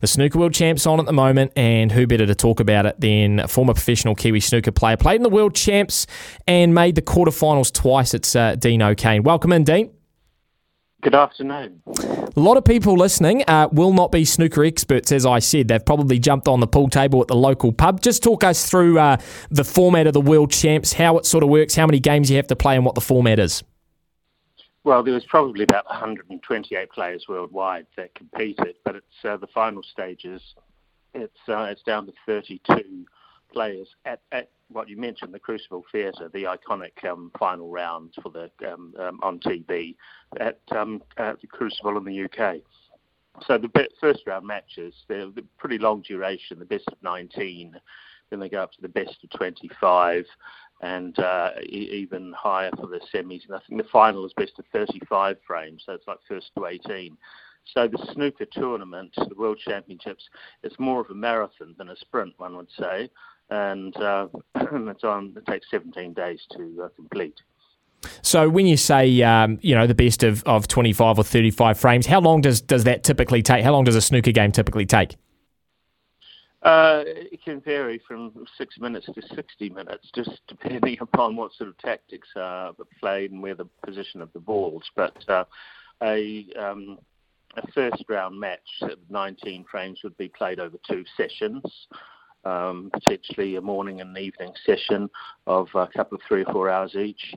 The Snooker World Champs on at the moment, and who better to talk about it than a former professional Kiwi snooker player, played in the World Champs and made the quarterfinals twice. It's uh, Dene O'Kane. Welcome in, Dene. Good afternoon. A lot of people listening uh, will not be snooker experts, as I said. They've probably jumped on the pool table at the local pub. Just talk us through uh, the format of the World Champs, how it sort of works, how many games you have to play, and what the format is. Well, there was probably about 128 players worldwide that competed, but it's uh, the final stages. It's uh, it's down to 32 players at, at what you mentioned, the Crucible Theatre, the iconic um, final round for the um, um, on TV at, um, at the Crucible in the UK. So the first round matches, they're pretty long duration, the best of 19, then they go up to the best of 25, and uh, even higher for the semis. And I think the final is best of 35 frames, so it's like first to 18. So the snooker tournament, the World Championships, it's more of a marathon than a sprint, one would say, and uh, it's on. It takes 17 days to uh, complete. So when you say um, you know the best of, of 25 or 35 frames, how long does does that typically take? How long does a snooker game typically take? Uh, it can vary from six minutes to 60 minutes, just depending upon what sort of tactics are played and where the position of the balls. But uh, a, um, a first round match at 19 frames would be played over two sessions, um, potentially a morning and evening session of a couple of three or four hours each.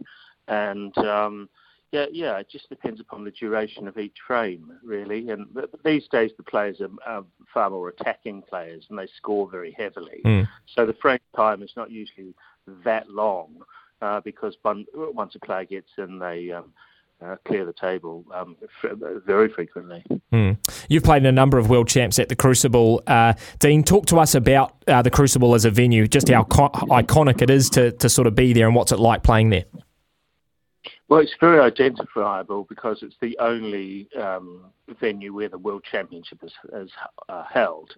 And um, yeah, yeah, it just depends upon the duration of each frame, really. And these days, the players are, are far more attacking players, and they score very heavily. Mm. So the frame time is not usually that long uh, because one, once a player gets in, they um, uh, clear the table um, very frequently. Mm. You've played in a number of world champs at the Crucible. Uh, Dene, talk to us about uh, the Crucible as a venue, just how co- iconic it is to, to sort of be there, and what's it like playing there. Well, it's very identifiable because it's the only um, venue where the World Championship is, is uh, held,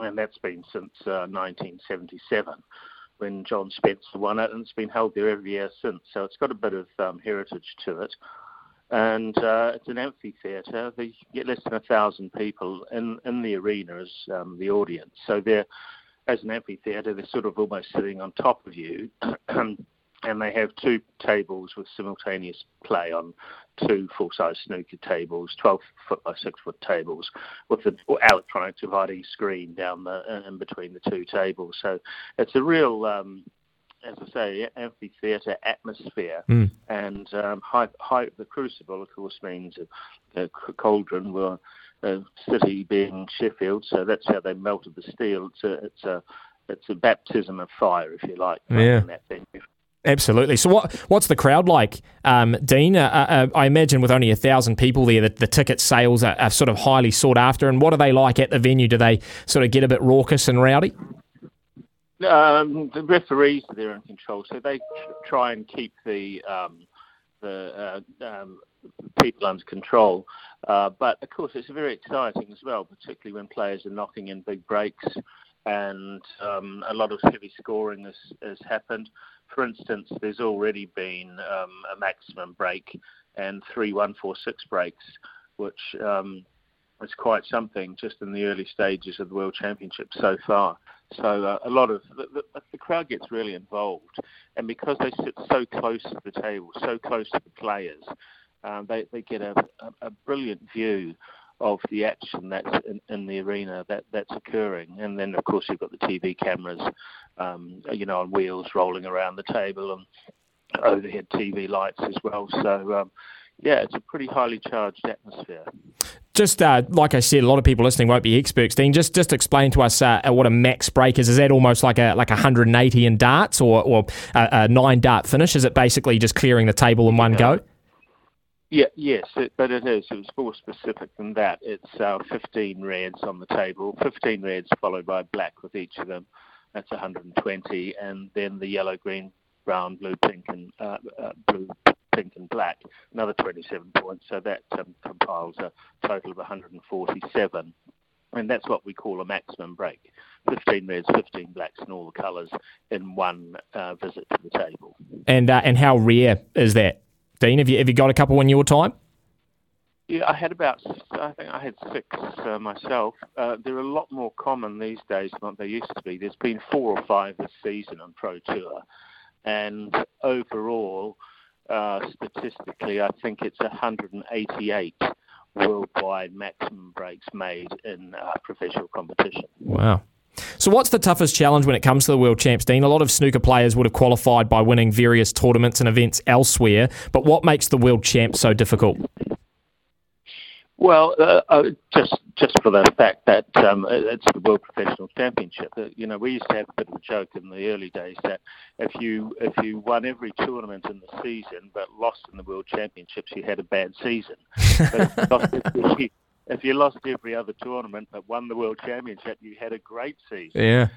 and that's been since uh, 1977 when John Spencer won it, and it's been held there every year since. So it's got a bit of um, heritage to it. And uh, it's an amphitheatre. You get less than a thousand people in, in the arena as um, the audience. So they're, as an amphitheatre, they're sort of almost sitting on top of you. and they have two tables with simultaneous play on two full-size snooker tables, 12 foot by 6 foot tables, with the electronic dividing screen down the in between the two tables. So it's a real, um, as I say, amphitheatre atmosphere. Mm. And um, high, high, the Crucible, of course, means a, a cauldron. Were a city being Sheffield, so that's how they melted the steel. It's a, it's a it's a baptism of fire, if you like, yeah. that venue. Absolutely. So, what what's the crowd like, um, Dene? Uh, uh, uh, I imagine with only a thousand people there, that the ticket sales are, are, sort of highly sought after. And what are they like at the venue? Do they sort of get a bit raucous and rowdy? Um, the referees are there in control, so they try and keep the um, the uh, um, people under control. Uh, but of course, it's very exciting as well, particularly when players are knocking in big breaks and um, a lot of heavy scoring has, has happened. For instance, there's already been um, a maximum break and three one four six breaks, which um, is quite something just in the early stages of the World Championship so far. So uh, a lot of the, the, the, crowd gets really involved, and because they sit so close to the table, so close to the players, um, they they get a, a, a brilliant view of the action that's in, in, the arena that that's occurring. And then, of course, you've got the TV cameras, um, you know, on wheels rolling around the table and overhead TV lights as well. So. Um, yeah, it's a pretty highly charged atmosphere. Just uh, like I said, a lot of people listening won't be experts. Dene, just just explain to us uh, what a max break is. Is that almost like a like 180 in darts, or or a, a nine dart finish? Is it basically just clearing the table in one yeah. go? Yeah, yes, it, but it is. It was more specific than that. It's uh, 15 reds on the table, 15 reds followed by black with each of them. That's 120, and then the yellow, green, brown, blue, pink, and uh, uh, blue, pink, and black, another 27 points. So that um, compiles a total of 147, and that's what we call a maximum break. 15 reds, 15 blacks, and all the colours in one uh, visit to the table. And uh, and how rare is that? Dene, have you have you got a couple in your time? Yeah, I had about, I think I had six uh, myself. Uh, they're a lot more common these days than they used to be. There's been four or five this season on Pro Tour, and overall, uh, statistically, I think it's 188 worldwide maximum breaks made in uh, professional competition. Wow. So, what's the toughest challenge when it comes to the World Champs, Dene? A lot of snooker players would have qualified by winning various tournaments and events elsewhere, but what makes the World Champs so difficult? Well, uh, uh, just just for the fact that um, it's the World Professional Championship. Uh, you know, we used to have a bit of a joke in the early days that if you if you won every tournament in the season but lost in the World Championships, you had a bad season. if, you lost every other tournament but won the World Championship, you had a great season. Yeah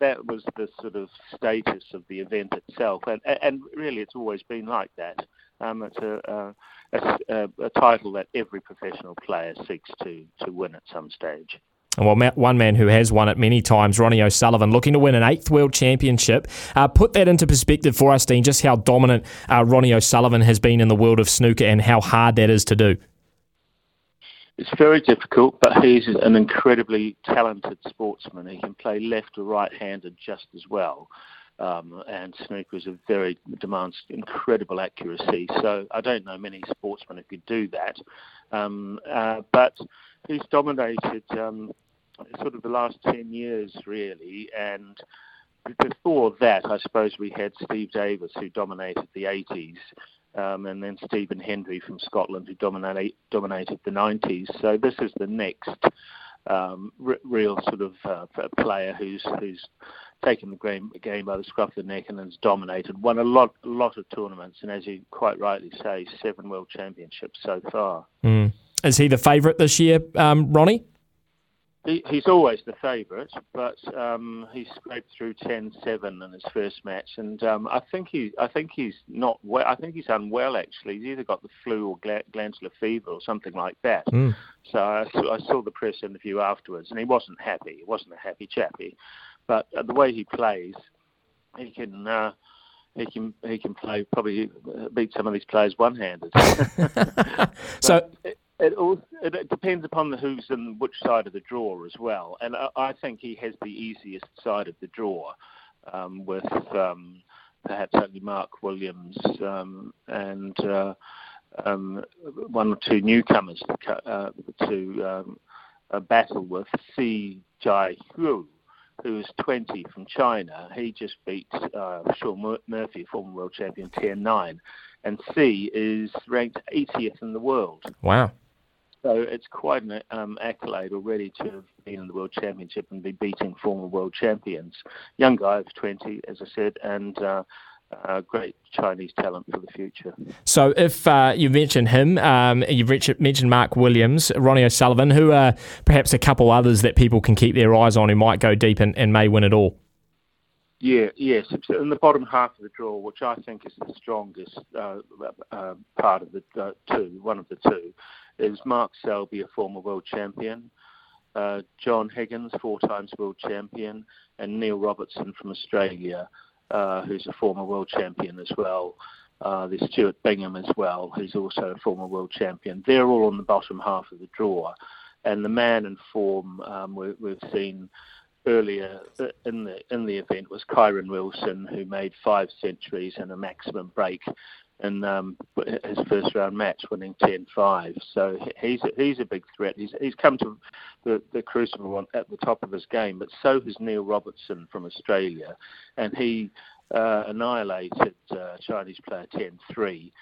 that was the sort of status of the event itself, and and really it's always been like that. Um, it's a, a, a, a title that every professional player seeks to to win at some stage. And well, one man who has won it many times, Ronnie O'Sullivan, looking to win an eighth world championship. Uh, put that into perspective for us, Dene, just how dominant uh, Ronnie O'Sullivan has been in the world of snooker and how hard that is to do. It's very difficult, but he's an incredibly talented sportsman. He can play left or right-handed just as well. Um, and snooker is a very demands incredible accuracy. So I don't know many sportsmen who could do that. Um, uh, but he's dominated um, sort of the last ten years really, and before that, I suppose we had Steve Davis who dominated the 80s um, and then Stephen Hendry from Scotland, who dominate, dominated the 90s. So this is the next um, r- real sort of uh, player who's who's taken the game, game by the scruff of the neck and has dominated, won a lot a lot of tournaments, and as you quite rightly say, seven world championships so far. Mm. Is he the favourite this year, um, Ronnie? He, he's always the favourite, but um, he scraped through 10-7 in his first match, and um, I think he, I think he's not well. I think he's unwell actually. He's either got the flu or glandular fever or something like that. Mm. So I saw, I saw the press interview afterwards, and he wasn't happy. He wasn't a happy chappy, but uh, the way he plays, he can. Uh, he can he can play probably beat some of these players one handed. so it, also, it depends upon the who's in which side of the draw as well, and I, I think he has the easiest side of the draw, um, with um, perhaps only Mark Williams um, and uh, um, one or two newcomers to, uh, to um, uh, battle with. Si Jai Hu, who is 20 from China. He just beat uh, Shaun Murphy, former world champion, 10-9, and Si is ranked 80th in the world. Wow. So it's quite an um, accolade already to have been in the World Championship and be beating former world champions. Young guy of 20, as I said, and uh, uh, great Chinese talent for the future. So, if uh, you mentioned him, um, you've mentioned Mark Williams, Ronnie O'Sullivan, who are perhaps a couple others that people can keep their eyes on who might go deep and, and may win it all. Yeah, yes. In the bottom half of the draw, which I think is the strongest uh, uh, part of the uh, two, one of the two, is Mark Selby, a former world champion, uh, John Higgins, four times world champion, and Neil Robertson from Australia, uh, who's a former world champion as well. Uh, there's Stuart Bingham as well, who's also a former world champion. They're all on the bottom half of the draw. And the man in form um, we, we've seen earlier in the in the event was Kyren Wilson, who made five centuries and a maximum break in um, his first round match, winning 10-5. So he's a, he's a big threat. He's he's come to the, the Crucible at the top of his game, but so has Neil Robertson from Australia, and he uh, annihilated uh, Chinese player 10-3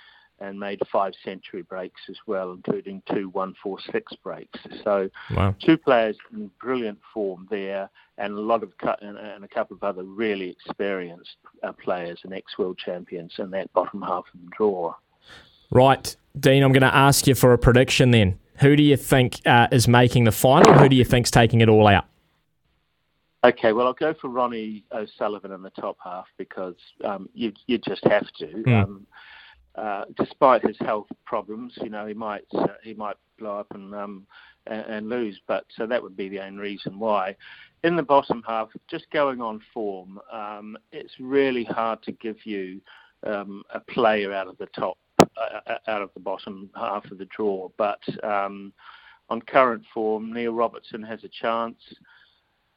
and made five century breaks as well, including two 146 breaks. So, wow. two players in brilliant form there, and a lot of and, a couple of other really experienced uh, players and ex-world champions in that bottom half of the draw. Right, Dene. I'm going to ask you for a prediction then. Who do you think uh, is making the final? Who do you think's taking it all out? Okay, well, I'll go for Ronnie O'Sullivan in the top half because um, you you just have to. Mm. Um, uh, despite his health problems, you know, he might uh, he might blow up and, um, and, and lose. But so that would be the only reason why. In the bottom half, just going on form, um, it's really hard to give you um, a player out of the top uh, out of the bottom half of the draw. But um, on current form, Neil Robertson has a chance.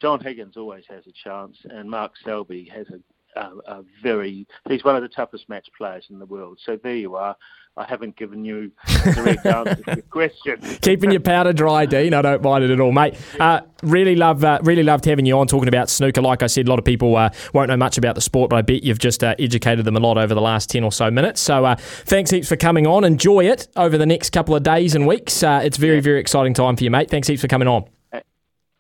John Higgins always has a chance, and Mark Selby has a a, a very he's one of the toughest match players in the world. So there you are. I haven't given you a direct answer to your question. Keeping your powder dry, Dene. I don't mind it at all, mate. Uh, really love, uh, really loved having you on talking about snooker. Like I said, a lot of people uh, won't know much about the sport, but I bet you've just uh, educated them a lot over the last ten or so minutes. So uh, thanks heaps for coming on. Enjoy it over the next couple of days and weeks. Uh, it's very, very exciting time for you, mate. Thanks heaps for coming on.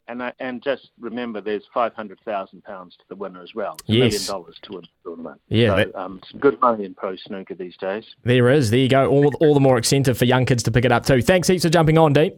And I, and just remember, there's five hundred thousand pounds to the winner as well. A Yes. million dollars to win the tournament. Yeah, so, that- um, some good money in pro snooker these days. There is. There you go. All, all the more incentive for young kids to pick it up too. Thanks heaps for jumping on, Dene.